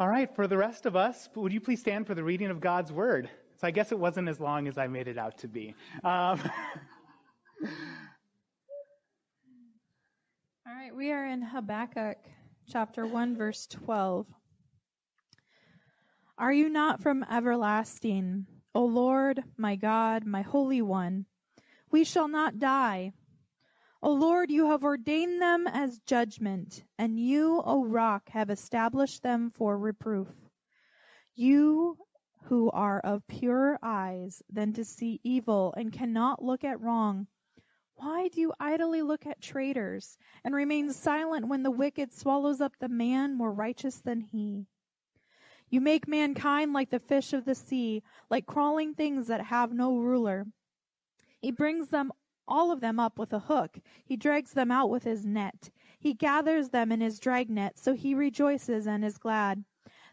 All right, for the rest of us, would you please stand for the reading of God's Word? So I guess it wasn't as long as I made it out to be. Um, All right, we are in Habakkuk chapter 1, verse 12. Are you not from everlasting, O Lord, my God, my Holy One? We shall not die. O Lord, you have ordained them as judgment, and you, O rock, have established them for reproof. You who are of purer eyes than to see evil and cannot look at wrong, why do you idly look at traitors and remain silent when the wicked swallows up the man more righteous than he? You make mankind like the fish of the sea, like crawling things that have no ruler. He brings them all of them up with a hook. He drags them out with his net. He gathers them in his dragnet, so he rejoices and is glad.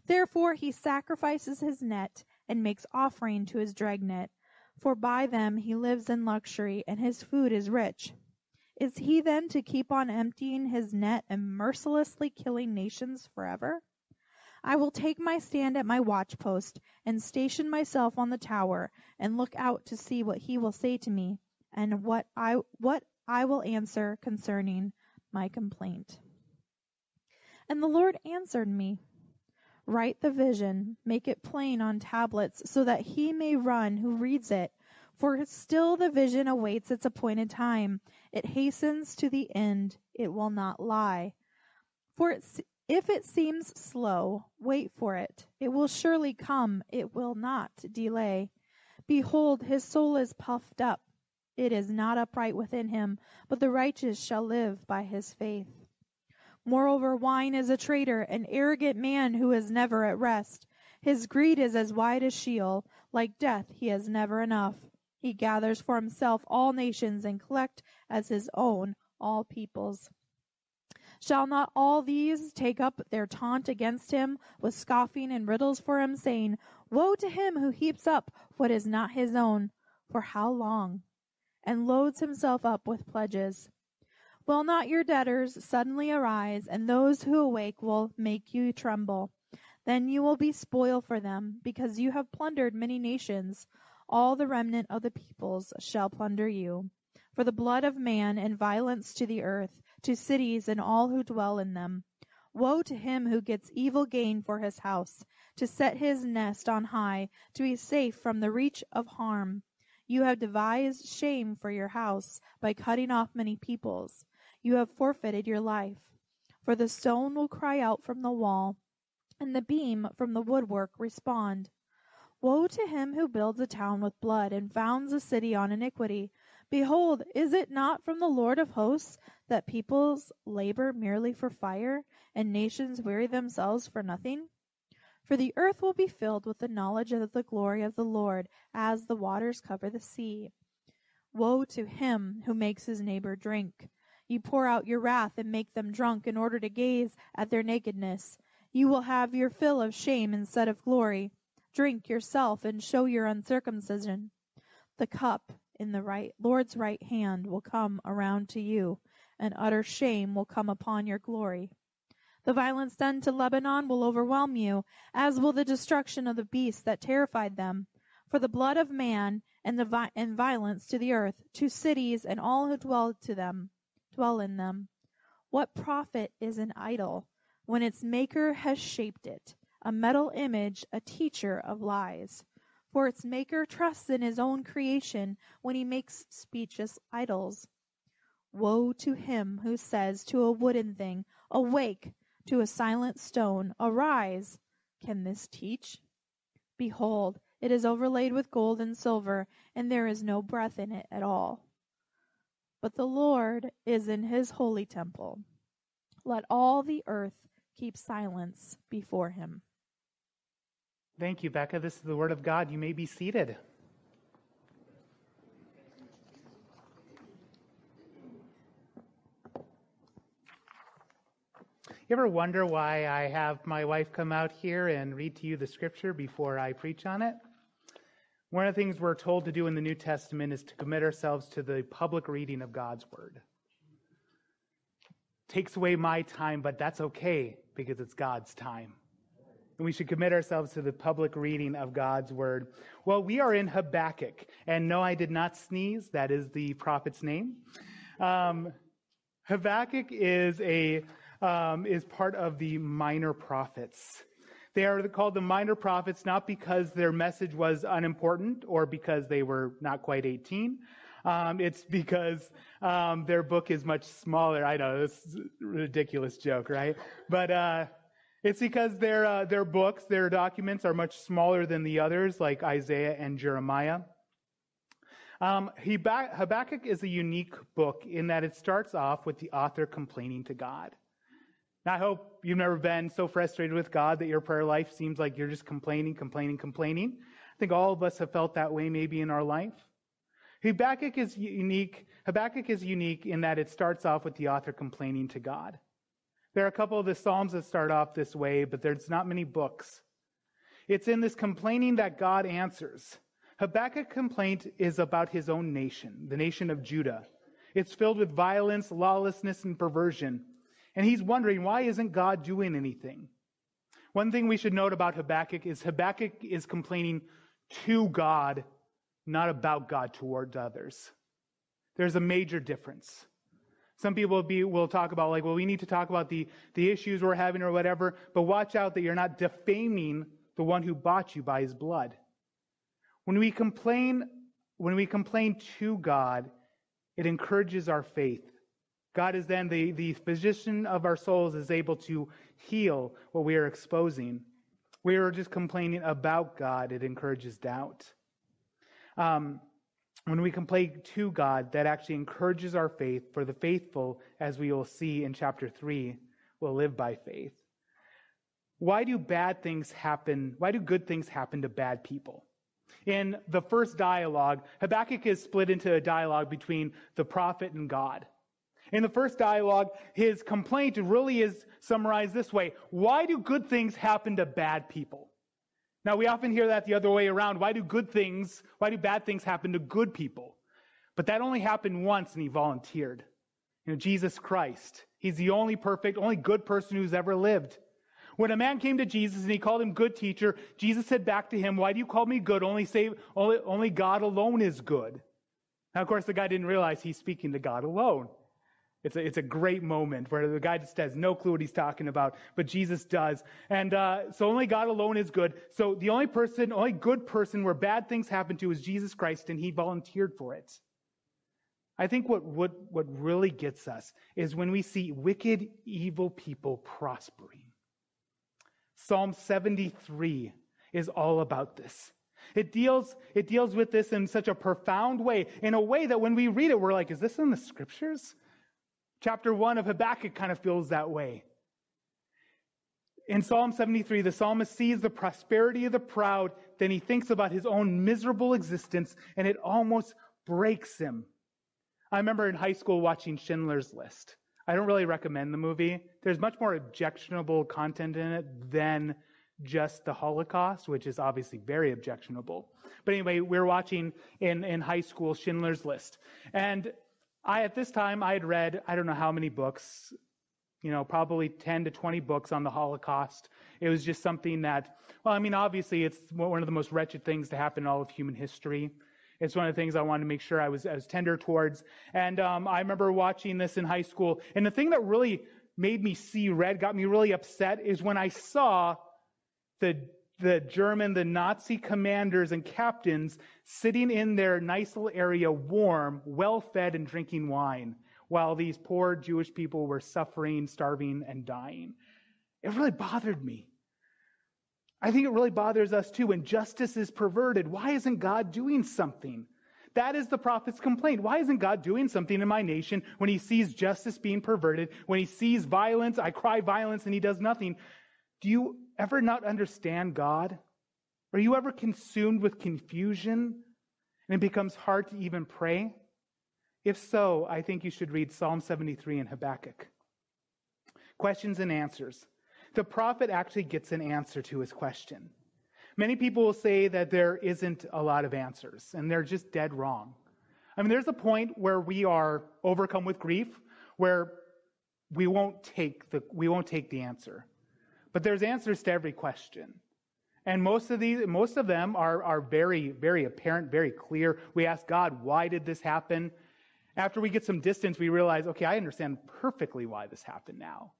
Therefore he sacrifices his net and makes offering to his dragnet, for by them he lives in luxury, and his food is rich. Is he then to keep on emptying his net and mercilessly killing nations forever? I will take my stand at my watchpost and station myself on the tower and look out to see what he will say to me and what I what I will answer concerning my complaint. And the Lord answered me, Write the vision, make it plain on tablets, so that he may run who reads it. For still the vision awaits its appointed time. It hastens to the end. It will not lie. For if it seems slow, wait for it. It will surely come. It will not delay. Behold, his soul is puffed up it is not upright within him, but the righteous shall live by his faith. Moreover, wine is a traitor, an arrogant man who is never at rest. His greed is as wide as Sheol. Like death, he has never enough. He gathers for himself all nations and collect as his own all peoples. Shall not all these take up their taunt against him with scoffing and riddles for him, saying, Woe to him who heaps up what is not his own. For how long? And loads himself up with pledges. Will not your debtors suddenly arise, and those who awake will make you tremble? Then you will be spoil for them, because you have plundered many nations. All the remnant of the peoples shall plunder you. For the blood of man and violence to the earth, to cities and all who dwell in them. Woe to him who gets evil gain for his house, to set his nest on high, to be safe from the reach of harm. You have devised shame for your house by cutting off many peoples. You have forfeited your life. For the stone will cry out from the wall, and the beam from the woodwork respond. Woe to him who builds a town with blood and founds a city on iniquity. Behold, is it not from the Lord of hosts that peoples labor merely for fire, and nations weary themselves for nothing? For the earth will be filled with the knowledge of the glory of the Lord, as the waters cover the sea. Woe to him who makes his neighbor drink. You pour out your wrath and make them drunk in order to gaze at their nakedness. You will have your fill of shame instead of glory. Drink yourself and show your uncircumcision. The cup in the right Lord's right hand will come around to you, and utter shame will come upon your glory. The violence done to Lebanon will overwhelm you, as will the destruction of the beasts that terrified them. For the blood of man and the vi- and violence to the earth, to cities and all who dwell to them, dwell in them. What profit is an idol when its maker has shaped it, a metal image, a teacher of lies? For its maker trusts in his own creation when he makes speechless idols. Woe to him who says to a wooden thing, Awake! To a silent stone, Arise! Can this teach? Behold, it is overlaid with gold and silver, and there is no breath in it at all. But the Lord is in his holy temple. Let all the earth keep silence before him. Thank you, Becca. This is the word of God. You may be seated. You ever wonder why I have my wife come out here and read to you the scripture before I preach on it? One of the things we're told to do in the New Testament is to commit ourselves to the public reading of God's Word. Takes away my time, but that's okay because it's God's time. and we should commit ourselves to the public reading of God's word. Well, we are in Habakkuk, and no, I did not sneeze. That is the prophet's name. Um, Habakkuk is a um, is part of the minor prophets. They are called the minor prophets not because their message was unimportant or because they were not quite 18. Um, it's because um, their book is much smaller. I know this is a ridiculous joke, right? But uh, it's because their uh, their books, their documents are much smaller than the others, like Isaiah and Jeremiah. Um, Habakkuk is a unique book in that it starts off with the author complaining to God. Now, I hope you've never been so frustrated with God that your prayer life seems like you're just complaining, complaining, complaining. I think all of us have felt that way maybe in our life. Habakkuk is unique. Habakkuk is unique in that it starts off with the author complaining to God. There are a couple of the Psalms that start off this way, but there's not many books. It's in this complaining that God answers. Habakkuk's complaint is about his own nation, the nation of Judah. It's filled with violence, lawlessness, and perversion. And he's wondering, why isn't God doing anything? One thing we should note about Habakkuk is Habakkuk is complaining to God, not about God towards others. There's a major difference. Some people will, be, will talk about, like, well, we need to talk about the, the issues we're having or whatever, but watch out that you're not defaming the one who bought you by his blood. When we complain, when we complain to God, it encourages our faith. God is then the, the physician of our souls is able to heal what we are exposing. We are just complaining about God. It encourages doubt. Um, when we complain to God, that actually encourages our faith, for the faithful, as we will see in chapter 3, will live by faith. Why do bad things happen? Why do good things happen to bad people? In the first dialogue, Habakkuk is split into a dialogue between the prophet and God. In the first dialogue, his complaint really is summarized this way Why do good things happen to bad people? Now, we often hear that the other way around. Why do good things, why do bad things happen to good people? But that only happened once and he volunteered. You know, Jesus Christ. He's the only perfect, only good person who's ever lived. When a man came to Jesus and he called him good teacher, Jesus said back to him, Why do you call me good? Only say, only, only God alone is good. Now, of course, the guy didn't realize he's speaking to God alone. It's a, it's a great moment where the guy just has no clue what he's talking about, but Jesus does. And uh, so only God alone is good. So the only person, only good person where bad things happen to is Jesus Christ, and he volunteered for it. I think what, what, what really gets us is when we see wicked, evil people prospering. Psalm 73 is all about this. It deals, it deals with this in such a profound way, in a way that when we read it, we're like, is this in the scriptures? Chapter 1 of Habakkuk kind of feels that way. In Psalm 73, the psalmist sees the prosperity of the proud, then he thinks about his own miserable existence, and it almost breaks him. I remember in high school watching Schindler's List. I don't really recommend the movie. There's much more objectionable content in it than just the Holocaust, which is obviously very objectionable. But anyway, we are watching in, in high school Schindler's List. And I, at this time, I had read, I don't know how many books, you know, probably 10 to 20 books on the Holocaust. It was just something that, well, I mean, obviously it's one of the most wretched things to happen in all of human history. It's one of the things I wanted to make sure I was, I was tender towards. And um, I remember watching this in high school. And the thing that really made me see red, got me really upset, is when I saw the, the German, the Nazi commanders and captains sitting in their nice little area, warm, well fed, and drinking wine, while these poor Jewish people were suffering, starving, and dying. It really bothered me. I think it really bothers us too when justice is perverted. Why isn't God doing something? That is the prophet's complaint. Why isn't God doing something in my nation when he sees justice being perverted, when he sees violence, I cry violence, and he does nothing? Do you ever not understand God? Are you ever consumed with confusion and it becomes hard to even pray? If so, I think you should read Psalm 73 and Habakkuk. Questions and answers the prophet actually gets an answer to his question. Many people will say that there isn't a lot of answers, and they're just dead wrong. I mean, there's a point where we are overcome with grief, where we won't take the, we won't take the answer. But there's answers to every question. And most of these, most of them are, are very, very apparent, very clear. We ask God, why did this happen? After we get some distance, we realize, okay, I understand perfectly why this happened now.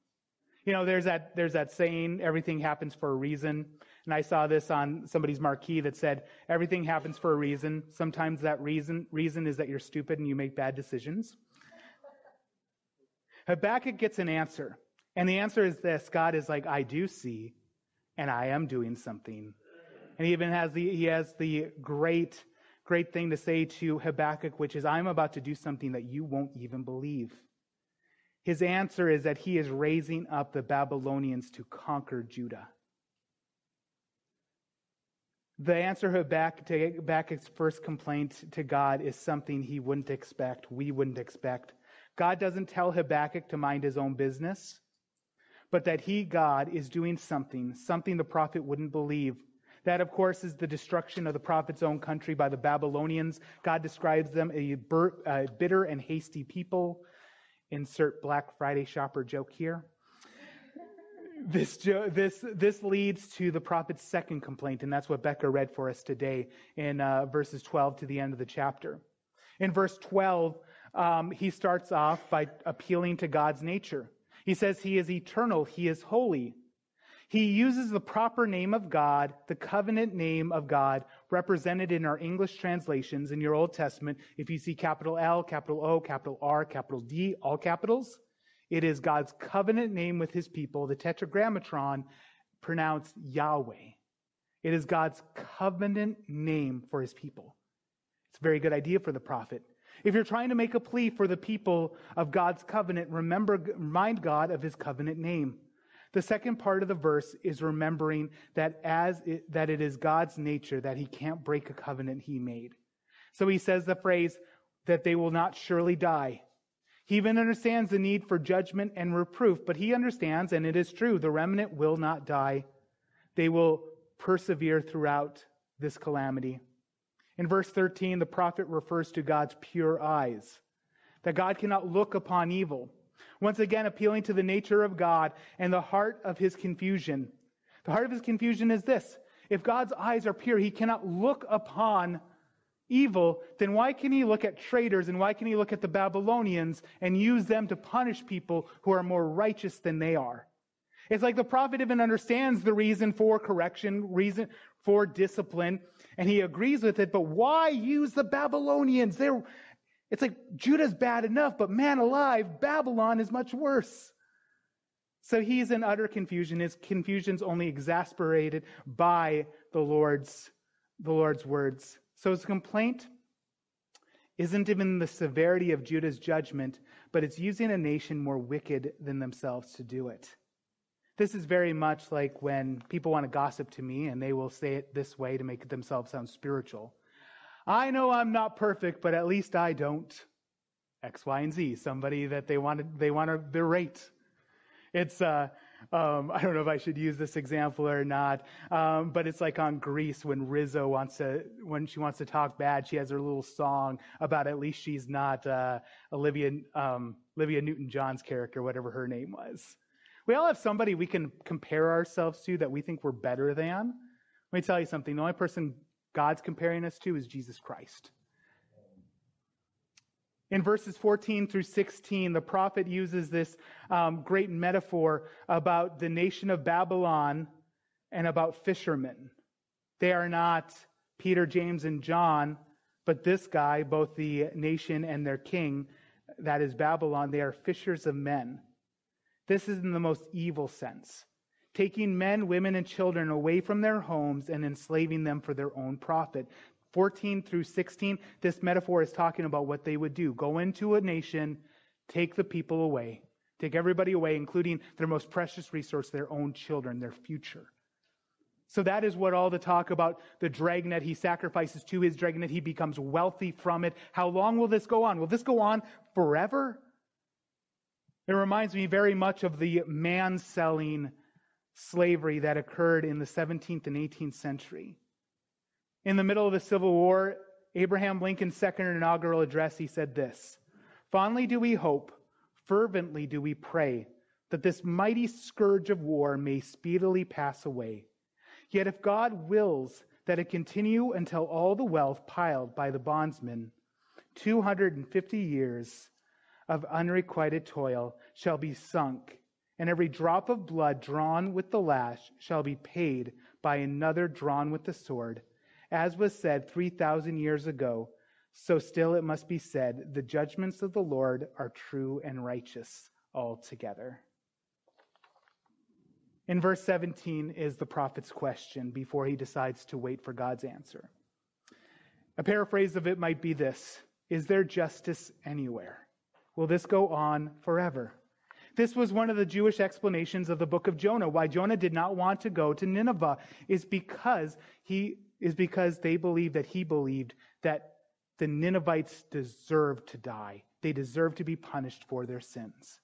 You know, there's that, there's that saying, everything happens for a reason. And I saw this on somebody's marquee that said, everything happens for a reason. Sometimes that reason, reason is that you're stupid and you make bad decisions. Habakkuk gets an answer. And the answer is this God is like, I do see, and I am doing something. And he even has the, he has the great, great thing to say to Habakkuk, which is, I'm about to do something that you won't even believe. His answer is that he is raising up the Babylonians to conquer Judah. The answer to Habakkuk's first complaint to God is something he wouldn't expect, we wouldn't expect. God doesn't tell Habakkuk to mind his own business but that he, God, is doing something, something the prophet wouldn't believe. That, of course, is the destruction of the prophet's own country by the Babylonians. God describes them a bitter and hasty people. Insert Black Friday shopper joke here. This, this, this leads to the prophet's second complaint, and that's what Becca read for us today in uh, verses 12 to the end of the chapter. In verse 12, um, he starts off by appealing to God's nature. He says he is eternal, he is holy. He uses the proper name of God, the covenant name of God, represented in our English translations in your Old Testament. If you see capital L, capital O, capital R, capital D, all capitals, it is God's covenant name with his people, the tetragrammaton pronounced Yahweh. It is God's covenant name for his people. It's a very good idea for the prophet. If you're trying to make a plea for the people of God's covenant, remember, remind God of his covenant name. The second part of the verse is remembering that as it, that it is God's nature that he can't break a covenant he made. So he says the phrase that they will not surely die. He even understands the need for judgment and reproof, but he understands, and it is true, the remnant will not die. They will persevere throughout this calamity. In verse 13, the prophet refers to God's pure eyes, that God cannot look upon evil. Once again, appealing to the nature of God and the heart of his confusion. The heart of his confusion is this if God's eyes are pure, he cannot look upon evil, then why can he look at traitors and why can he look at the Babylonians and use them to punish people who are more righteous than they are? It's like the prophet even understands the reason for correction, reason for discipline, and he agrees with it, but why use the Babylonians? They're, it's like Judah's bad enough, but man alive, Babylon is much worse. So he's in utter confusion. His confusion's only exasperated by the Lord's, the Lord's words. So his complaint isn't even the severity of Judah's judgment, but it's using a nation more wicked than themselves to do it. This is very much like when people want to gossip to me and they will say it this way to make themselves sound spiritual. I know I'm not perfect, but at least I don't. X, Y, and Z. Somebody that they want to, they want to berate. It's, uh, um, I don't know if I should use this example or not, um, but it's like on Grease when Rizzo wants to, when she wants to talk bad, she has her little song about at least she's not uh, Olivia, um, Olivia Newton-John's character, whatever her name was. We all have somebody we can compare ourselves to that we think we're better than. Let me tell you something. The only person God's comparing us to is Jesus Christ. In verses 14 through 16, the prophet uses this um, great metaphor about the nation of Babylon and about fishermen. They are not Peter, James, and John, but this guy, both the nation and their king, that is Babylon, they are fishers of men. This is in the most evil sense taking men, women, and children away from their homes and enslaving them for their own profit. 14 through 16, this metaphor is talking about what they would do go into a nation, take the people away, take everybody away, including their most precious resource, their own children, their future. So that is what all the talk about the dragnet he sacrifices to his dragnet, he becomes wealthy from it. How long will this go on? Will this go on forever? It reminds me very much of the man selling slavery that occurred in the 17th and 18th century. In the middle of the Civil War, Abraham Lincoln's second inaugural address, he said this Fondly do we hope, fervently do we pray, that this mighty scourge of war may speedily pass away. Yet if God wills that it continue until all the wealth piled by the bondsmen, 250 years of unrequited toil shall be sunk, and every drop of blood drawn with the lash shall be paid by another drawn with the sword. As was said 3,000 years ago, so still it must be said, the judgments of the Lord are true and righteous altogether. In verse 17 is the prophet's question before he decides to wait for God's answer. A paraphrase of it might be this Is there justice anywhere? Will this go on forever? This was one of the Jewish explanations of the book of Jonah. Why Jonah did not want to go to Nineveh is because he is because they believed that he believed that the Ninevites deserved to die. They deserved to be punished for their sins.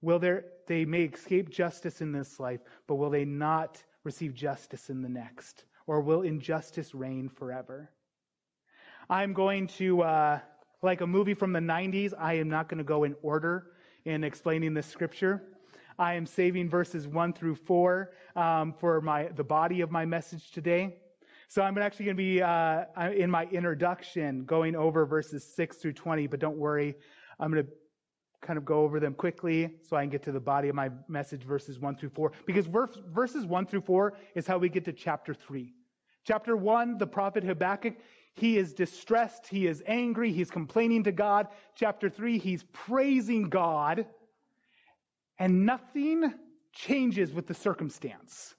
Will there, they may escape justice in this life, but will they not receive justice in the next? Or will injustice reign forever? I'm going to, uh, like a movie from the 90s, I am not going to go in order in explaining this scripture. I am saving verses 1 through 4 um, for my, the body of my message today. So I'm actually going to be uh, in my introduction going over verses 6 through 20, but don't worry. I'm going to kind of go over them quickly so I can get to the body of my message, verses 1 through 4. Because verse, verses 1 through 4 is how we get to chapter 3. Chapter 1, the prophet Habakkuk, he is distressed, he is angry, he's complaining to God. Chapter 3, he's praising God, and nothing changes with the circumstance.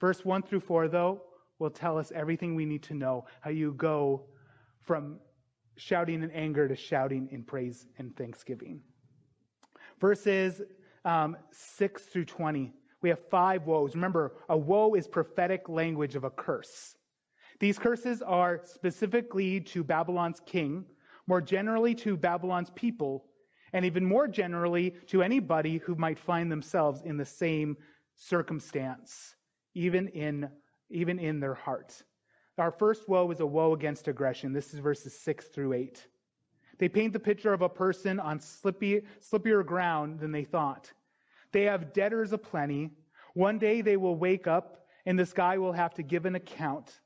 Verse 1 through 4, though, will tell us everything we need to know how you go from shouting in anger to shouting in praise and thanksgiving. Verses um, 6 through 20, we have five woes. Remember, a woe is prophetic language of a curse. These curses are specifically to Babylon's king, more generally to Babylon's people, and even more generally to anybody who might find themselves in the same circumstance, even in, even in their heart. Our first woe is a woe against aggression. This is verses 6 through 8. They paint the picture of a person on slippy, slippier ground than they thought. They have debtors aplenty. One day they will wake up and this guy will have to give an account.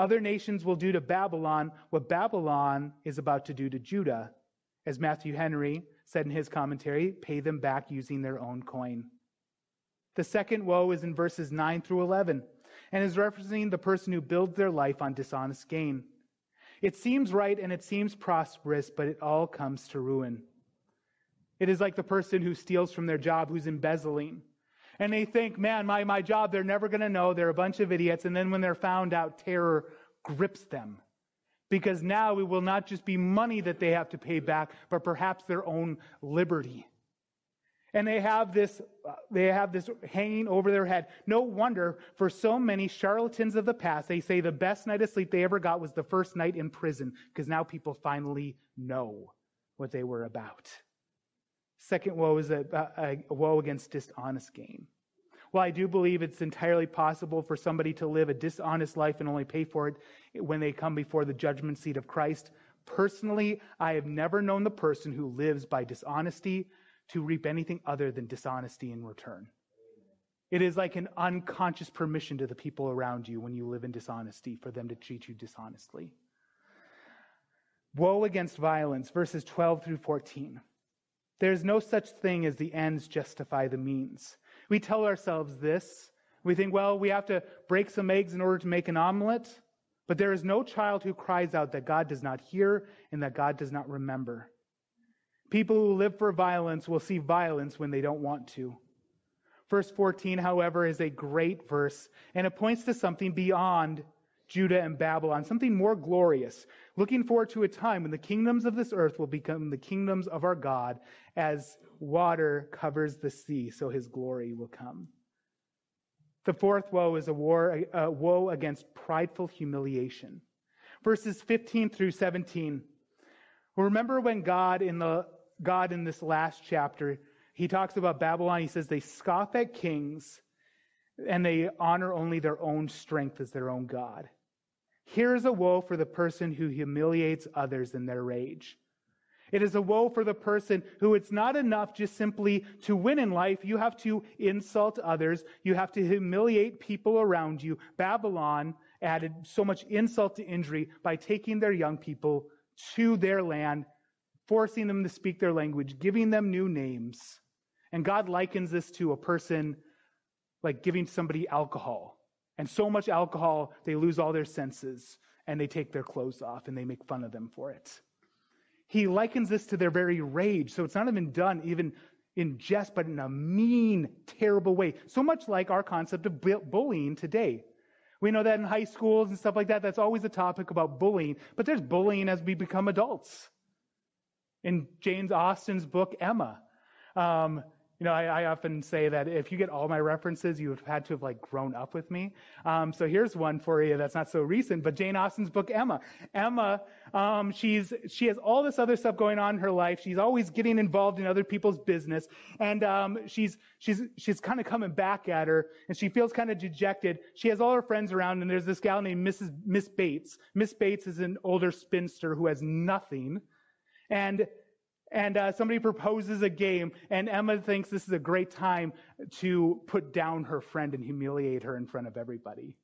Other nations will do to Babylon what Babylon is about to do to Judah. As Matthew Henry said in his commentary, pay them back using their own coin. The second woe is in verses 9 through 11 and is referencing the person who builds their life on dishonest gain. It seems right and it seems prosperous, but it all comes to ruin. It is like the person who steals from their job, who's embezzling. And they think, man, my, my job, they're never going to know. They're a bunch of idiots. And then when they're found out, terror grips them. Because now it will not just be money that they have to pay back, but perhaps their own liberty. And they have this, uh, they have this hanging over their head. No wonder for so many charlatans of the past, they say the best night of sleep they ever got was the first night in prison, because now people finally know what they were about. Second woe is a, a, a woe against dishonest gain. Well, I do believe it's entirely possible for somebody to live a dishonest life and only pay for it when they come before the judgment seat of Christ. Personally, I have never known the person who lives by dishonesty to reap anything other than dishonesty in return. It is like an unconscious permission to the people around you when you live in dishonesty for them to treat you dishonestly. Woe against violence, verses 12 through 14. There is no such thing as the ends justify the means. We tell ourselves this. We think, well, we have to break some eggs in order to make an omelet. But there is no child who cries out that God does not hear and that God does not remember. People who live for violence will see violence when they don't want to. Verse 14, however, is a great verse, and it points to something beyond Judah and Babylon, something more glorious. Looking forward to a time when the kingdoms of this earth will become the kingdoms of our God as water covers the sea, so his glory will come. The fourth woe is a, war, a woe against prideful humiliation. Verses 15 through 17. Remember when God in the God in this last chapter, he talks about Babylon. He says they scoff at kings and they honor only their own strength as their own God. Here's a woe for the person who humiliates others in their rage. It is a woe for the person who it's not enough just simply to win in life. You have to insult others. You have to humiliate people around you. Babylon added so much insult to injury by taking their young people to their land, forcing them to speak their language, giving them new names. And God likens this to a person like giving somebody alcohol. And so much alcohol, they lose all their senses and they take their clothes off and they make fun of them for it he likens this to their very rage. So it's not even done even in jest, but in a mean, terrible way. So much like our concept of bullying today. We know that in high schools and stuff like that, that's always a topic about bullying, but there's bullying as we become adults. In Jane Austen's book, Emma, um, you know, I, I, often say that if you get all my references, you have had to have like grown up with me. Um, so here's one for you that's not so recent, but Jane Austen's book Emma. Emma, um, she's she has all this other stuff going on in her life. She's always getting involved in other people's business, and um, she's she's she's kind of coming back at her, and she feels kind of dejected. She has all her friends around, and there's this gal named Mrs. Miss Bates. Miss Bates is an older spinster who has nothing, and and uh, somebody proposes a game, and Emma thinks this is a great time to put down her friend and humiliate her in front of everybody.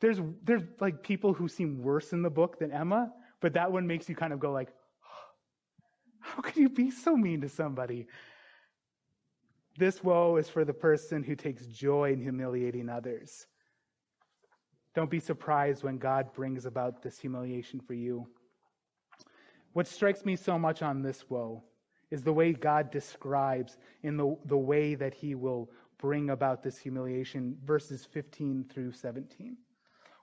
There's there's like people who seem worse in the book than Emma, but that one makes you kind of go like, how could you be so mean to somebody? This woe is for the person who takes joy in humiliating others. Don't be surprised when God brings about this humiliation for you. What strikes me so much on this woe is the way God describes in the, the way that he will bring about this humiliation, verses 15 through 17.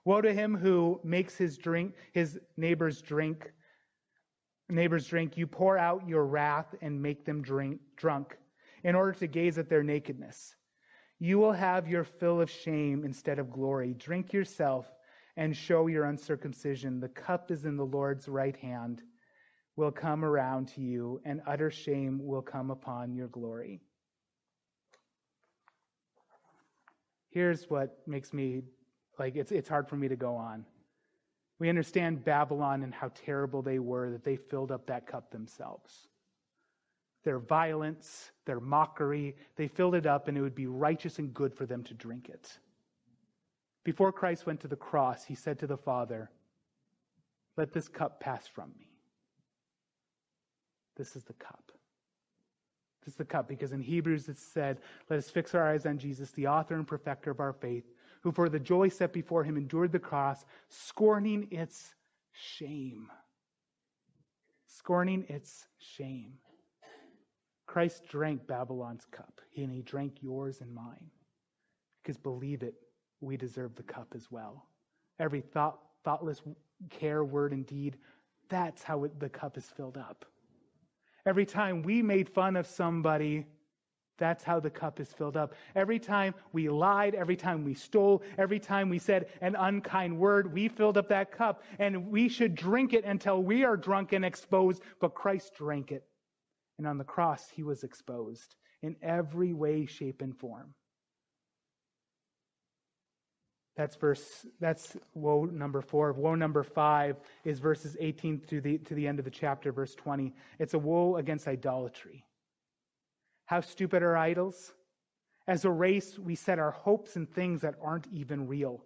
Woe to him who makes his drink, his neighbors drink, neighbors drink. You pour out your wrath and make them drink, drunk in order to gaze at their nakedness. You will have your fill of shame instead of glory. Drink yourself and show your uncircumcision. The cup is in the Lord's right hand will come around to you, and utter shame will come upon your glory. Here's what makes me like it's, it's hard for me to go on. We understand Babylon and how terrible they were, that they filled up that cup themselves. Their violence, their mockery, they filled it up, and it would be righteous and good for them to drink it. Before Christ went to the cross, he said to the Father, Let this cup pass from me. This is the cup. This is the cup because in Hebrews it said, Let us fix our eyes on Jesus, the author and perfecter of our faith, who for the joy set before him endured the cross, scorning its shame. Scorning its shame. Christ drank Babylon's cup, and he drank yours and mine. Because believe it, we deserve the cup as well. Every thought, thoughtless care, word, and deed, that's how it, the cup is filled up. Every time we made fun of somebody, that's how the cup is filled up. Every time we lied, every time we stole, every time we said an unkind word, we filled up that cup and we should drink it until we are drunk and exposed. But Christ drank it. And on the cross, he was exposed in every way, shape, and form. That's verse, that's woe number four. Woe number five is verses 18 to the, to the end of the chapter, verse 20. It's a woe against idolatry. How stupid are idols? As a race, we set our hopes in things that aren't even real.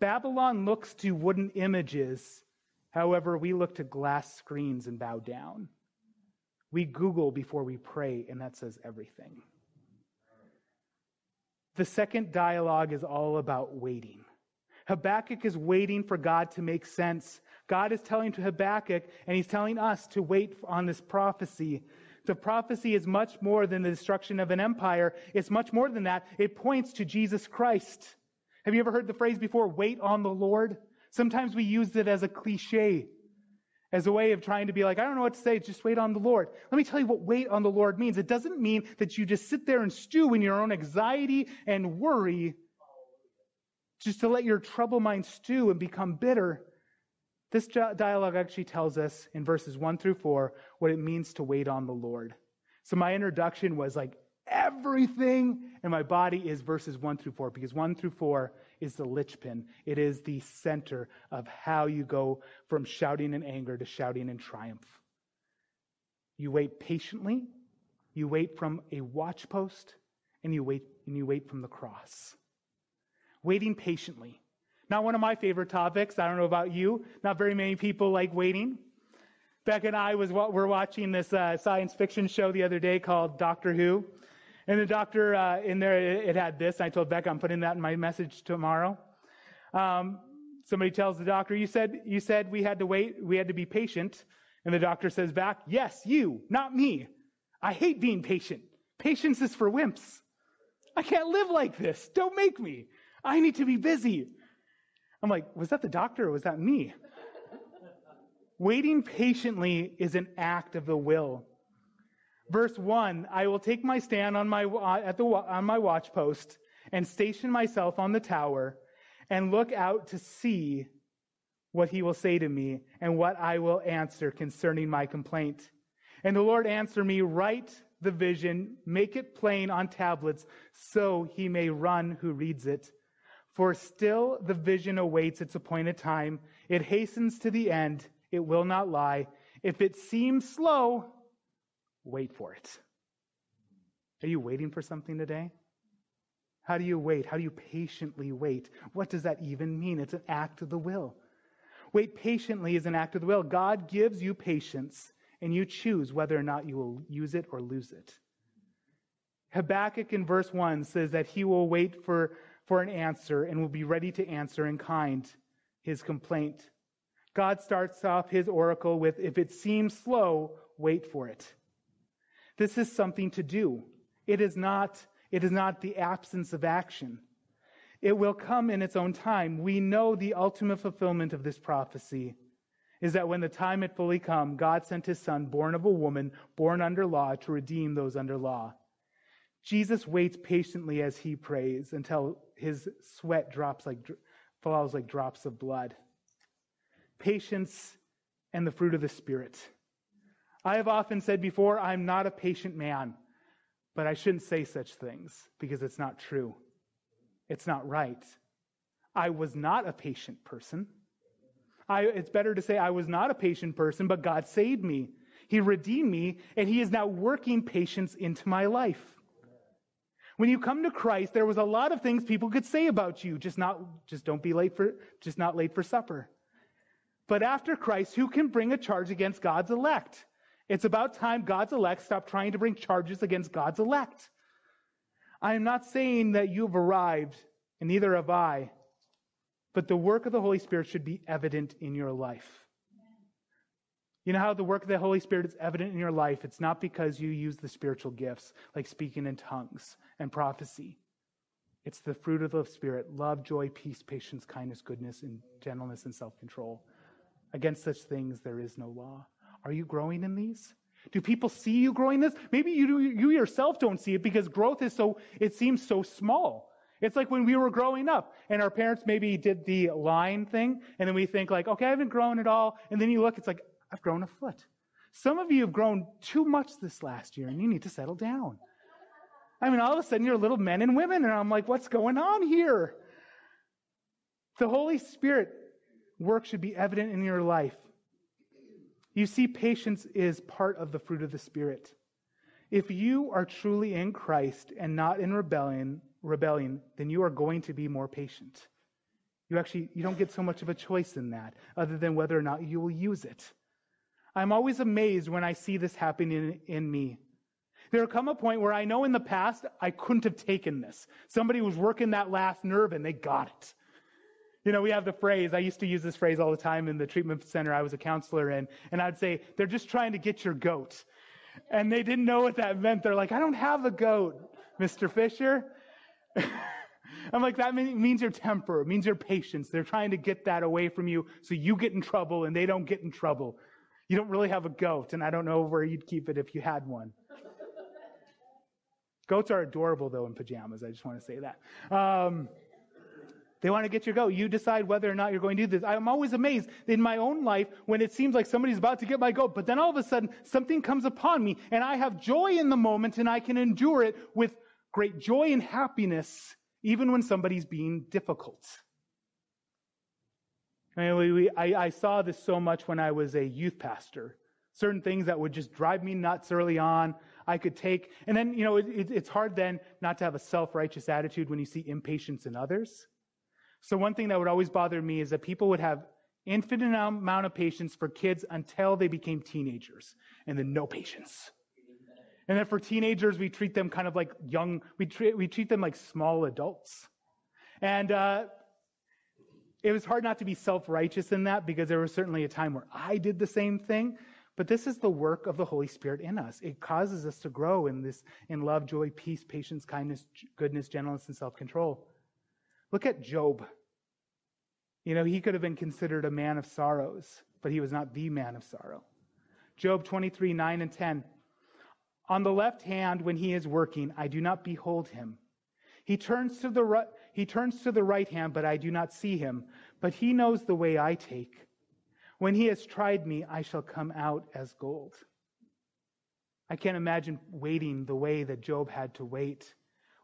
Babylon looks to wooden images. However, we look to glass screens and bow down. We Google before we pray, and that says everything. The second dialogue is all about waiting. Habakkuk is waiting for God to make sense. God is telling to Habakkuk, and he's telling us to wait on this prophecy. The prophecy is much more than the destruction of an empire. It's much more than that. It points to Jesus Christ. Have you ever heard the phrase before, wait on the Lord? Sometimes we use it as a cliche as a way of trying to be like, I don't know what to say, just wait on the Lord. Let me tell you what wait on the Lord means. It doesn't mean that you just sit there and stew in your own anxiety and worry, just to let your trouble mind stew and become bitter. This dialogue actually tells us in verses 1 through 4 what it means to wait on the Lord. So my introduction was like everything in my body is verses 1 through 4 because 1 through 4 is the linchpin. It is the center of how you go from shouting in anger to shouting in triumph. You wait patiently, you wait from a watchpost, and you wait and you wait from the cross. Waiting patiently. Not one of my favorite topics. I don't know about you. Not very many people like waiting. Beck and I was what were watching this uh, science fiction show the other day called Doctor Who, and the doctor uh, in there it had this. I told Becca, I'm putting that in my message tomorrow. Um, somebody tells the doctor, "You said you said we had to wait, we had to be patient," and the doctor says back, "Yes, you, not me. I hate being patient. Patience is for wimps. I can't live like this. Don't make me. I need to be busy." I'm like, was that the doctor or was that me? Waiting patiently is an act of the will. Verse 1 I will take my stand on my, at the, on my watch post and station myself on the tower and look out to see what he will say to me and what I will answer concerning my complaint. And the Lord answer me, Write the vision, make it plain on tablets, so he may run who reads it. For still the vision awaits its appointed time. It hastens to the end. It will not lie. If it seems slow, wait for it. Are you waiting for something today? How do you wait? How do you patiently wait? What does that even mean? It's an act of the will. Wait patiently is an act of the will. God gives you patience, and you choose whether or not you will use it or lose it. Habakkuk in verse 1 says that he will wait for, for an answer and will be ready to answer in kind his complaint. God starts off his oracle with, if it seems slow, wait for it. This is something to do. It is not, it is not the absence of action. It will come in its own time. We know the ultimate fulfillment of this prophecy is that when the time had fully come, God sent his son, born of a woman, born under law, to redeem those under law. Jesus waits patiently as he prays until his sweat drops like, falls like drops of blood patience, and the fruit of the Spirit. I have often said before, I'm not a patient man, but I shouldn't say such things because it's not true. It's not right. I was not a patient person. I, it's better to say I was not a patient person, but God saved me. He redeemed me, and He is now working patience into my life. When you come to Christ, there was a lot of things people could say about you. Just not, just don't be late for, just not late for supper. But after Christ, who can bring a charge against God's elect? It's about time God's elect stop trying to bring charges against God's elect. I am not saying that you've arrived, and neither have I, but the work of the Holy Spirit should be evident in your life. You know how the work of the Holy Spirit is evident in your life? It's not because you use the spiritual gifts, like speaking in tongues and prophecy. It's the fruit of the Spirit love, joy, peace, patience, kindness, goodness, and gentleness and self control. Against such things there is no law. Are you growing in these? Do people see you growing this? Maybe you, you yourself don't see it because growth is so, it seems so small. It's like when we were growing up and our parents maybe did the line thing and then we think like, okay, I haven't grown at all. And then you look, it's like, I've grown a foot. Some of you have grown too much this last year and you need to settle down. I mean, all of a sudden you're little men and women and I'm like, what's going on here? The Holy Spirit work should be evident in your life. You see, patience is part of the fruit of the Spirit. If you are truly in Christ and not in rebellion, rebellion, then you are going to be more patient. You actually you don't get so much of a choice in that, other than whether or not you will use it. I'm always amazed when I see this happening in, me. There come a point where I know in the past I couldn't have taken this. Somebody was working that last nerve and they got it. You know, we have the phrase, I used to use this phrase all the time in the treatment center I was a counselor in, and I'd say, they're just trying to get your goat. And they didn't know what that meant. They're like, I don't have a goat, Mr. Fisher. I'm like, that means your temper, means your patience. They're trying to get that away from you so you get in trouble and they don't get in trouble. You don't really have a goat, and I don't know where you'd keep it if you had one. Goats are adorable, though, in pajamas. I just want to say that. Um, they want to get your goat. You decide whether or not you're going to do this. I'm always amazed in my own life when it seems like somebody's about to get my goat, but then all of a sudden something comes upon me and I have joy in the moment and I can endure it with great joy and happiness even when somebody's being difficult. I, mean, I, I saw this so much when I was a youth pastor. certain things that would just drive me nuts early on. I could take, and then, you know, it, it, it's hard then not to have a self righteous attitude when you see impatience in others. So, one thing that would always bother me is that people would have infinite amount of patience for kids until they became teenagers, and then no patience. And then for teenagers, we treat them kind of like young, we treat, we treat them like small adults. And uh, it was hard not to be self righteous in that because there was certainly a time where I did the same thing. But this is the work of the Holy Spirit in us. It causes us to grow in this in love, joy, peace, patience, kindness, goodness, gentleness, and self-control. Look at Job. You know, he could have been considered a man of sorrows, but he was not the man of sorrow. Job 23, 9 and 10. On the left hand, when he is working, I do not behold him. He turns to the right, he turns to the right hand, but I do not see him. But he knows the way I take. When he has tried me, I shall come out as gold. I can't imagine waiting the way that Job had to wait,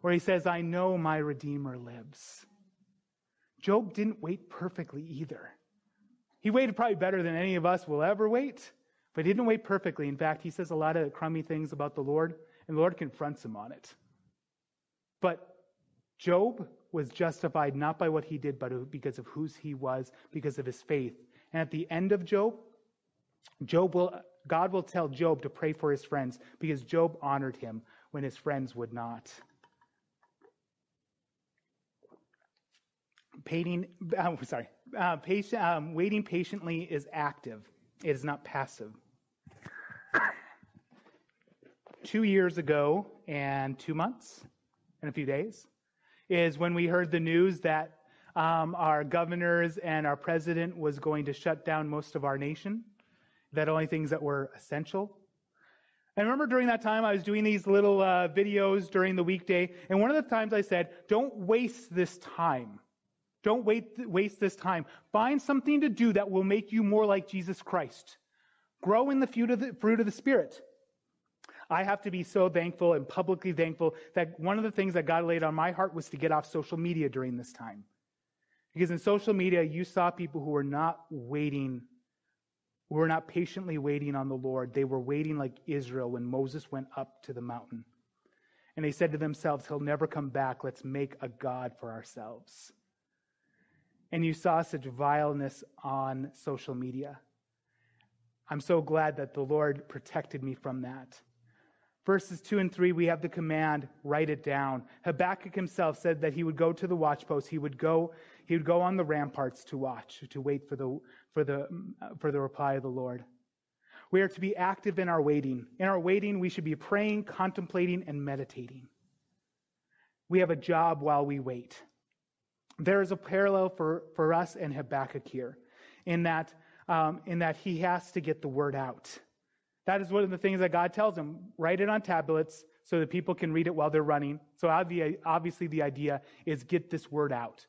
where he says, I know my Redeemer lives. Job didn't wait perfectly either. He waited probably better than any of us will ever wait, but he didn't wait perfectly. In fact, he says a lot of crummy things about the Lord, and the Lord confronts him on it. But Job was justified not by what he did, but because of whose he was, because of his faith. And at the end of Job, Job will, God will tell Job to pray for his friends because Job honored him when his friends would not. Painting, uh, sorry, uh, patient, um, waiting patiently is active. It is not passive. Two years ago and two months and a few days is when we heard the news that um, our governors and our president was going to shut down most of our nation, that only things that were essential. I remember during that time I was doing these little uh, videos during the weekday, and one of the times I said, "Don't waste this time. Don't wait, waste this time. Find something to do that will make you more like Jesus Christ. Grow in the fruit of the, fruit of the Spirit." I have to be so thankful and publicly thankful that one of the things that God laid on my heart was to get off social media during this time. Because in social media, you saw people who were not waiting, who were not patiently waiting on the Lord. They were waiting like Israel when Moses went up to the mountain. And they said to themselves, He'll never come back. Let's make a God for ourselves. And you saw such vileness on social media. I'm so glad that the Lord protected me from that. Verses 2 and 3, we have the command, write it down. Habakkuk himself said that he would go to the watchpost. He would go, he would go on the ramparts to watch, to wait for the, for the, for the reply of the Lord. We are to be active in our waiting. In our waiting, we should be praying, contemplating, and meditating. We have a job while we wait. There is a parallel for, for us and Habakkuk here, in that, um, in that he has to get the word out. That is one of the things that God tells him. Write it on tablets so that people can read it while they're running. So obviously the idea is get this word out.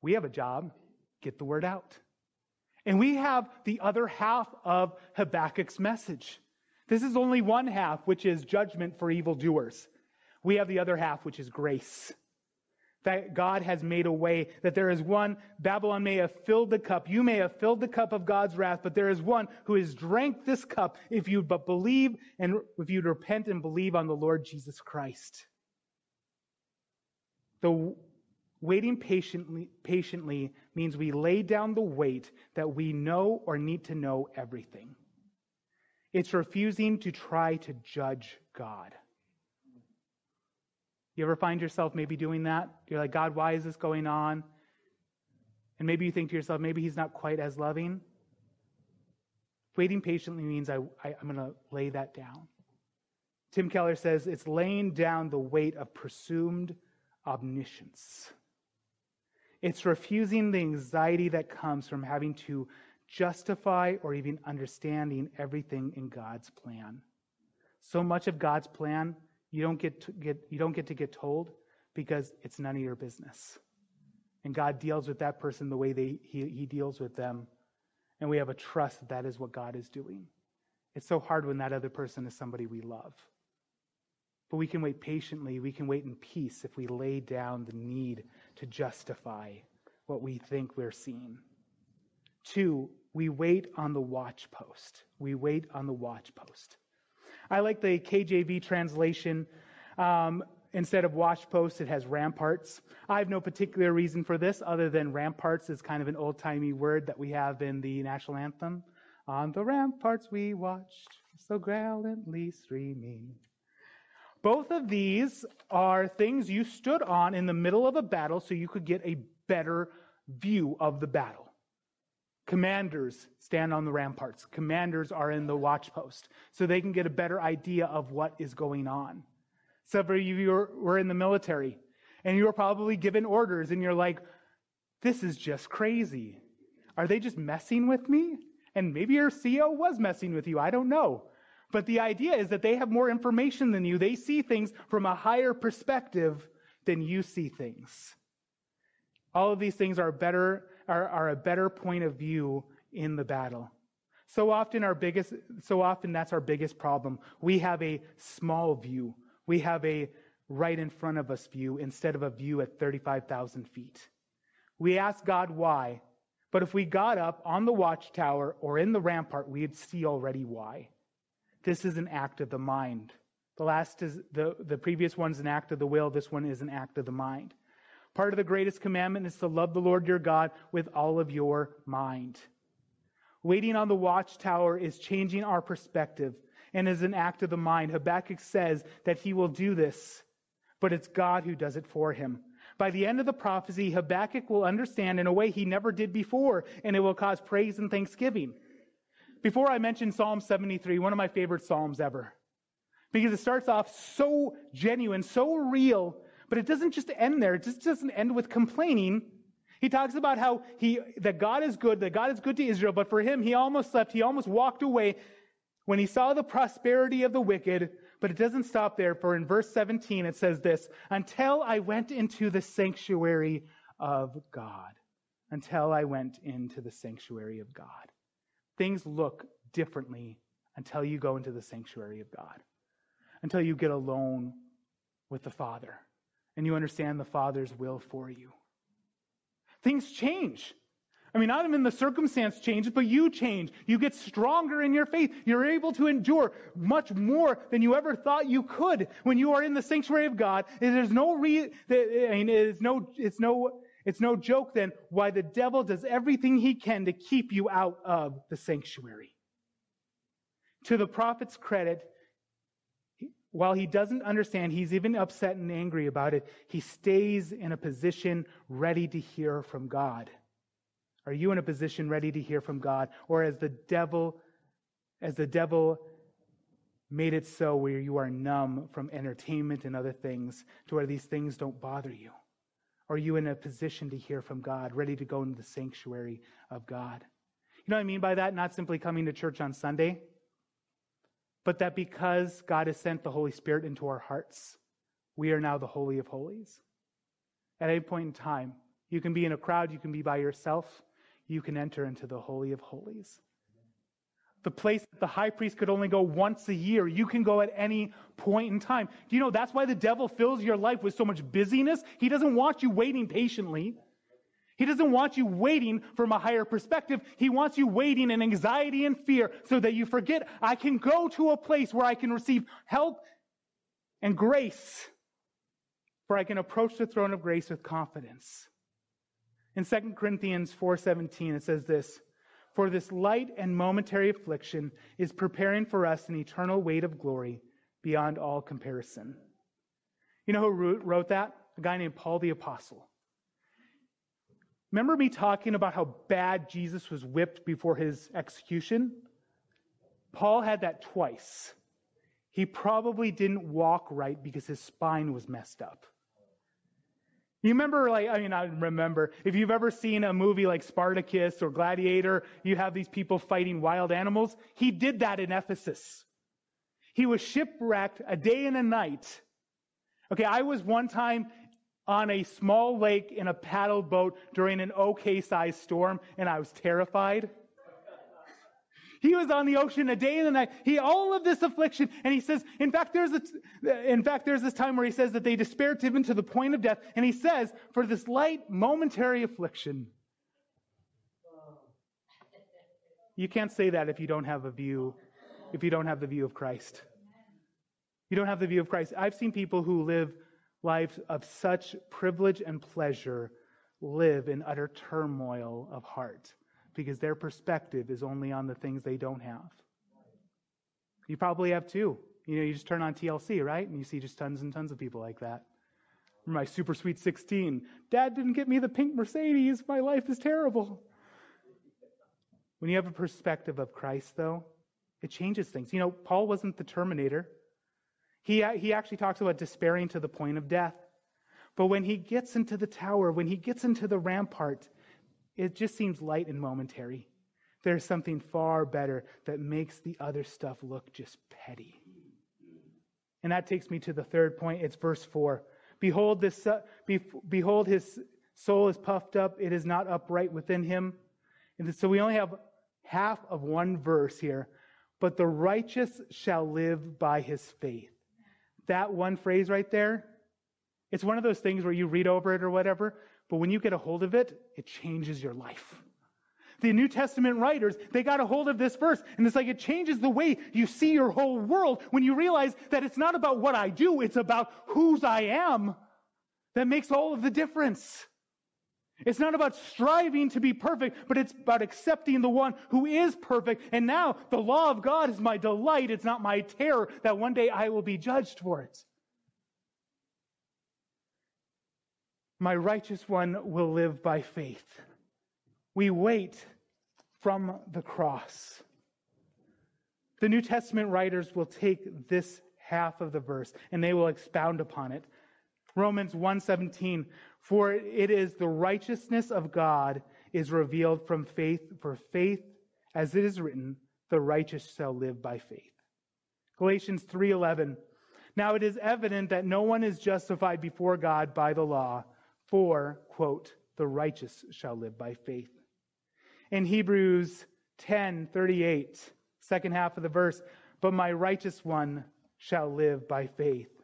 We have a job. Get the word out. And we have the other half of Habakkuk's message. This is only one half, which is judgment for evildoers. We have the other half, which is grace that God has made a way, that there is one, Babylon may have filled the cup, you may have filled the cup of God's wrath, but there is one who has drank this cup if you but believe and if you'd repent and believe on the Lord Jesus Christ. The waiting patiently, patiently means we lay down the weight that we know or need to know everything. It's refusing to try to judge God. You ever find yourself maybe doing that? You're like, God, why is this going on? And maybe you think to yourself, maybe he's not quite as loving. Waiting patiently means I, I, I'm going to lay that down. Tim Keller says it's laying down the weight of presumed omniscience. It's refusing the anxiety that comes from having to justify or even understanding everything in God's plan. So much of God's plan you don't get to get, you don't get, to get told because it's none of your business. And God deals with that person the way they, he, he deals with them. And we have a trust that that is what God is doing. It's so hard when that other person is somebody we love. But we can wait patiently. We can wait in peace if we lay down the need to justify what we think we're seeing. Two, we wait on the watch post. We wait on the watch post. I like the KJV translation. Um, instead of watch posts, it has ramparts. I have no particular reason for this other than ramparts is kind of an old timey word that we have in the national anthem. On the ramparts we watched, so gallantly streaming. Both of these are things you stood on in the middle of a battle so you could get a better view of the battle. Commanders stand on the ramparts. Commanders are in the watch post so they can get a better idea of what is going on. Several of you were in the military and you were probably given orders and you're like, this is just crazy. Are they just messing with me? And maybe your CO was messing with you. I don't know. But the idea is that they have more information than you. They see things from a higher perspective than you see things. All of these things are better, are, are a better point of view in the battle. So often our biggest, so often that's our biggest problem. We have a small view. We have a right in front of us view instead of a view at 35,000 feet. We ask God why, but if we got up on the watchtower or in the rampart, we'd see already why. This is an act of the mind. The last is the, the previous one's an act of the will. This one is an act of the mind. Part of the greatest commandment is to love the Lord your God with all of your mind. Waiting on the watchtower is changing our perspective and is an act of the mind. Habakkuk says that he will do this, but it's God who does it for him. By the end of the prophecy, Habakkuk will understand in a way he never did before, and it will cause praise and thanksgiving. Before I mention Psalm 73, one of my favorite Psalms ever, because it starts off so genuine, so real, but it doesn't just end there. It just doesn't end with complaining. He talks about how he, that God is good, that God is good to Israel, but for him, he almost left, he almost walked away when he saw the prosperity of the wicked, but it doesn't stop there, for in verse 17 it says this Until I went into the sanctuary of God. Until I went into the sanctuary of God. Things look differently until you go into the sanctuary of God, until you get alone with the Father and you understand the Father's will for you. Things change. I mean, not even the circumstance changes, but you change. You get stronger in your faith. You're able to endure much more than you ever thought you could when you are in the sanctuary of God. There's no re, I mean, it's no, it's no, it's no joke then why the devil does everything he can to keep you out of the sanctuary. To the prophet's credit, while he doesn't understand, he's even upset and angry about it, he stays in a position ready to hear from God. Are you in a position ready to hear from God? Or as the devil, as the devil made it so where you are numb from entertainment and other things to where these things don't bother you? Are you in a position to hear from God, ready to go into the sanctuary of God? You know what I mean by that? Not simply coming to church on Sunday, but that because God has sent the Holy Spirit into our hearts, we are now the Holy of Holies. At any point in time, you can be in a crowd, you can be by yourself, you can enter into the Holy of Holies. The place that the high priest could only go once a year, you can go at any point in time. Do you know that's why the devil fills your life with so much busyness? He doesn't want you waiting patiently. He doesn't want you waiting from a higher perspective. He wants you waiting in anxiety and fear so that you forget, I can go to a place where I can receive help and grace, where I can approach the throne of grace with confidence. In 2 Corinthians 4:17 it says this, "For this light and momentary affliction is preparing for us an eternal weight of glory beyond all comparison." You know who wrote that? A guy named Paul the apostle. Remember me talking about how bad Jesus was whipped before his execution? Paul had that twice. He probably didn't walk right because his spine was messed up. You remember, like, I mean, I remember, if you've ever seen a movie like Spartacus or Gladiator, you have these people fighting wild animals. He did that in Ephesus. He was shipwrecked a day and a night. Okay, I was one time on a small lake in a paddle boat during an okay sized storm, and I was terrified. He was on the ocean a day and a night. He all of this affliction, and he says, in fact, there's a, in fact, there's this time where he says that they despaired even to the point of death, and he says, for this light momentary affliction. You can't say that if you don't have a view, if you don't have the view of Christ. You don't have the view of Christ. I've seen people who live lives of such privilege and pleasure live in utter turmoil of heart because their perspective is only on the things they don't have. You probably have too. You know, you just turn on TLC, right? And you see just tons and tons of people like that. My super sweet 16. Dad didn't get me the pink Mercedes. My life is terrible. When you have a perspective of Christ, though, it changes things. You know, Paul wasn't the Terminator. He, he actually talks about despairing to the point of death. But when he gets into the tower, when he gets into the rampart, it just seems light and momentary. There's something far better that makes the other stuff look just petty. And that takes me to the third point. It's verse 4. Behold, this, uh, be, behold, his soul is puffed up. It is not upright within him. And so we only have half of one verse here. But the righteous shall live by his faith. That one phrase right there, it's one of those things where you read over it or whatever, but when you get a hold of it, it changes your life. The New Testament writers, they got a hold of this verse, and it's like it changes the way you see your whole world when you realize that it's not about what I do, it's about whose I am that makes all of the difference. It's not about striving to be perfect, but it's about accepting the one who is perfect. And now the law of God is my delight. It's not my terror that one day I will be judged for it. My righteous one will live by faith. We wait from the cross. The New Testament writers will take this half of the verse and they will expound upon it. Romans 1:17 for it is the righteousness of God is revealed from faith, for faith, as it is written, the righteous shall live by faith. Galatians 3:11. Now it is evident that no one is justified before God by the law, for quote, the righteous shall live by faith. In Hebrews 10:38, second half of the verse, but my righteous one shall live by faith.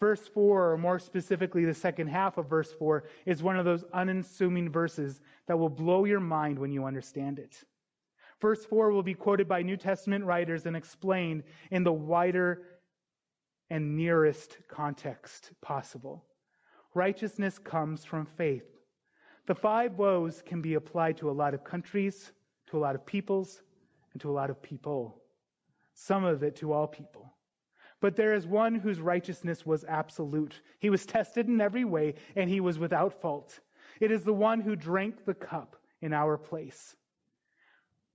Verse 4, or more specifically, the second half of verse 4, is one of those unassuming verses that will blow your mind when you understand it. Verse 4 will be quoted by New Testament writers and explained in the wider and nearest context possible. Righteousness comes from faith. The five woes can be applied to a lot of countries, to a lot of peoples, and to a lot of people. Some of it to all people. But there is one whose righteousness was absolute. He was tested in every way, and he was without fault. It is the one who drank the cup in our place.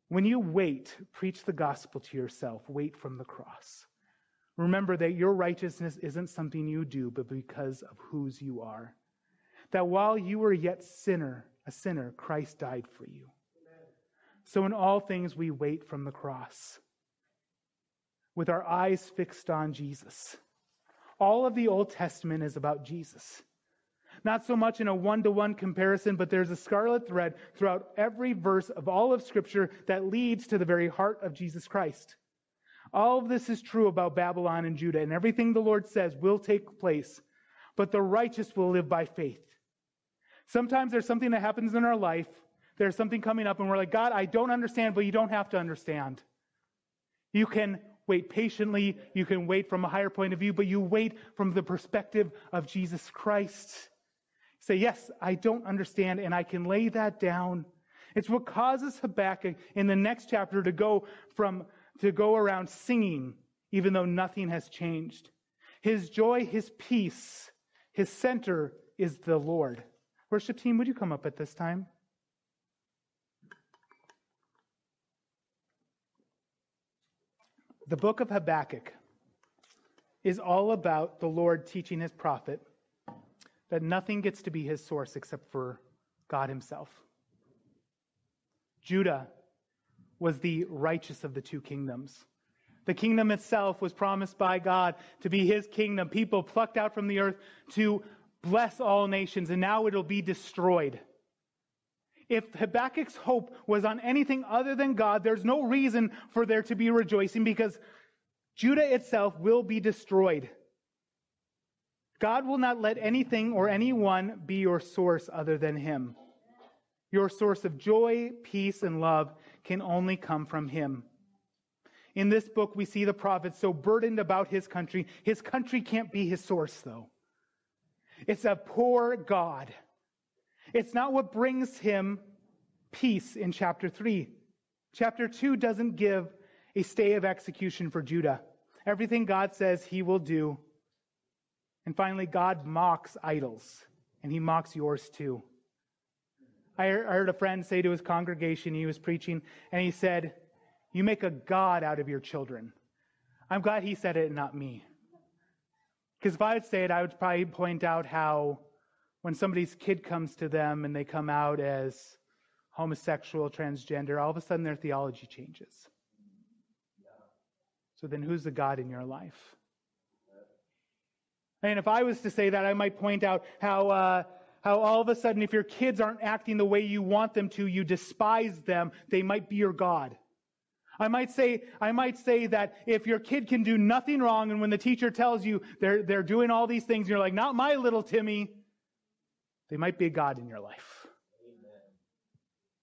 When you wait, preach the gospel to yourself. Wait from the cross. Remember that your righteousness isn't something you do, but because of whose you are. That while you were yet sinner, a sinner, Christ died for you. So in all things we wait from the cross with our eyes fixed on Jesus. All of the Old Testament is about Jesus. Not so much in a one to one comparison, but there's a scarlet thread throughout every verse of all of Scripture that leads to the very heart of Jesus Christ. All of this is true about Babylon and Judah, and everything the Lord says will take place, but the righteous will live by faith. Sometimes there's something that happens in our life, there's something coming up, and we're like, God, I don't understand, but you don't have to understand. You can wait patiently. You can wait from a higher point of view, but you wait from the perspective of Jesus Christ. Say, yes, I don't understand, and I can lay that down. It's what causes Habakkuk in the next chapter to go from, to go around singing, even though nothing has changed. His joy, his peace, his center is the Lord. Worship team, would you come up at this time? The book of Habakkuk is all about the Lord teaching his prophet that nothing gets to be his source except for God himself. Judah was the righteous of the two kingdoms. The kingdom itself was promised by God to be his kingdom, people plucked out from the earth to bless all nations, and now it'll be destroyed. If Habakkuk's hope was on anything other than God, there's no reason for there to be rejoicing because Judah itself will be destroyed. God will not let anything or anyone be your source other than Him. Your source of joy, peace, and love can only come from Him. In this book, we see the prophet so burdened about his country. His country can't be his source, though. It's a poor God. It's not what brings him peace in chapter 3. Chapter 2 doesn't give a stay of execution for Judah. Everything God says he will do. And finally, God mocks idols, and he mocks yours too. I heard a friend say to his congregation, he was preaching, and he said, You make a God out of your children. I'm glad he said it and not me. Because if I would say it, I would probably point out how when somebody's kid comes to them and they come out as homosexual, transgender, all of a sudden their theology changes. So then who's the God in your life? And if I was to say that, I might point out how, uh, how all of a sudden, if your kids aren't acting the way you want them to, you despise them. They might be your God. I might say, I might say that if your kid can do nothing wrong, and when the teacher tells you they're, they're doing all these things, you're like, not my little Timmy, they might be a God in your life.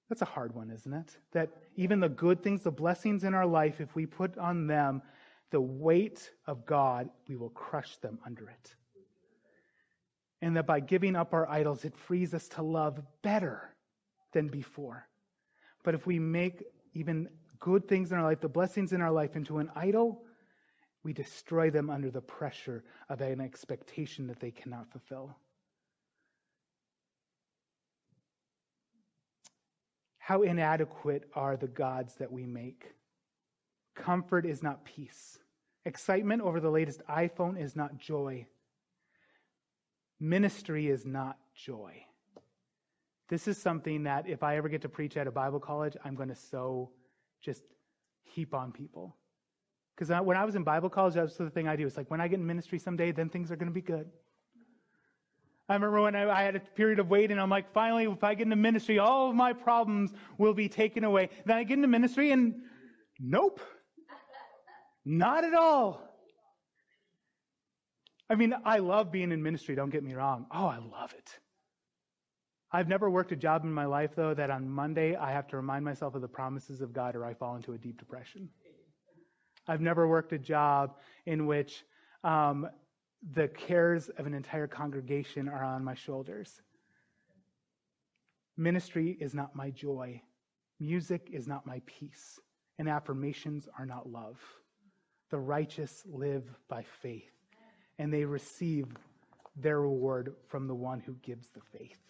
That's a hard one, isn't it? That even the good things, the blessings in our life, if we put on them the weight of God, we will crush them under it. And that by giving up our idols, it frees us to love better than before. But if we make even good things in our life, the blessings in our life, into an idol, we destroy them under the pressure of an expectation that they cannot fulfill. How inadequate are the gods that we make? Comfort is not peace. Excitement over the latest iPhone is not joy. Ministry is not joy. This is something that if I ever get to preach at a Bible college, I'm going to so just heap on people. Because when I was in Bible college, that's the thing I do. It's like when I get in ministry someday, then things are going to be good. I remember when I, I, had a period of waiting, I'm like, finally, if I get into ministry, all of my problems will be taken away. Then I get into ministry and nope, not at all. I mean, I love being in ministry, don't get me wrong. Oh, I love it. I've never worked a job in my life, though, that on Monday I have to remind myself of the promises of God or I fall into a deep depression. I've never worked a job in which um, the cares of an entire congregation are on my shoulders. Ministry is not my joy. Music is not my peace. And affirmations are not love. The righteous live by faith, and they receive their reward from the one who gives the faith.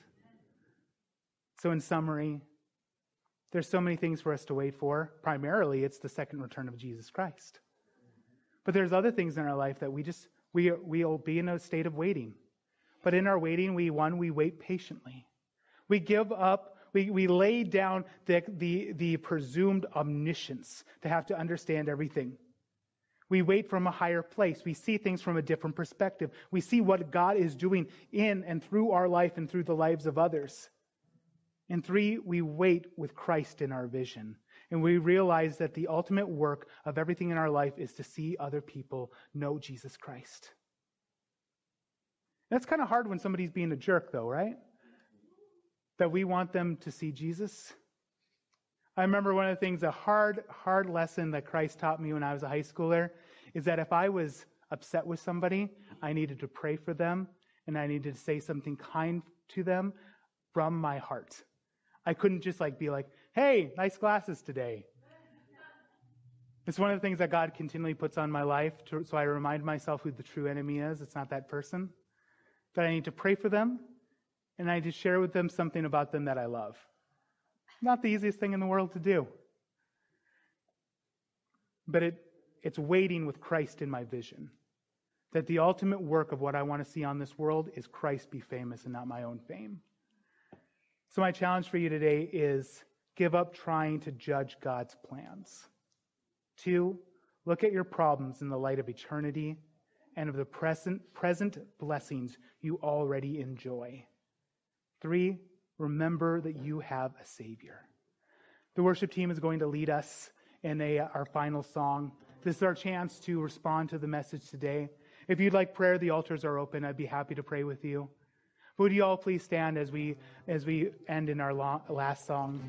So, in summary, there's so many things for us to wait for. Primarily, it's the second return of Jesus Christ. But there's other things in our life that we just we, we'll be in a state of waiting. But in our waiting, we, one, we wait patiently. We give up, we, we lay down the, the, the presumed omniscience to have to understand everything. We wait from a higher place. We see things from a different perspective. We see what God is doing in and through our life and through the lives of others. And three, we wait with Christ in our vision. And we realize that the ultimate work of everything in our life is to see other people know Jesus Christ. That's kind of hard when somebody's being a jerk, though, right? That we want them to see Jesus. I remember one of the things, a hard, hard lesson that Christ taught me when I was a high schooler is that if I was upset with somebody, I needed to pray for them and I needed to say something kind to them from my heart. I couldn't just like be like, hey, nice glasses today. It's one of the things that God continually puts on my life, to, so I remind myself who the true enemy is. It's not that person. That I need to pray for them, and I need to share with them something about them that I love. Not the easiest thing in the world to do. But it, it's waiting with Christ in my vision. That the ultimate work of what I want to see on this world is Christ be famous and not my own fame. So, my challenge for you today is give up trying to judge God's plans. Two, look at your problems in the light of eternity and of the present, present blessings you already enjoy. Three, remember that you have a Savior. The worship team is going to lead us in a, our final song. This is our chance to respond to the message today. If you'd like prayer, the altars are open. I'd be happy to pray with you. Would you all please stand as we as we end in our last song?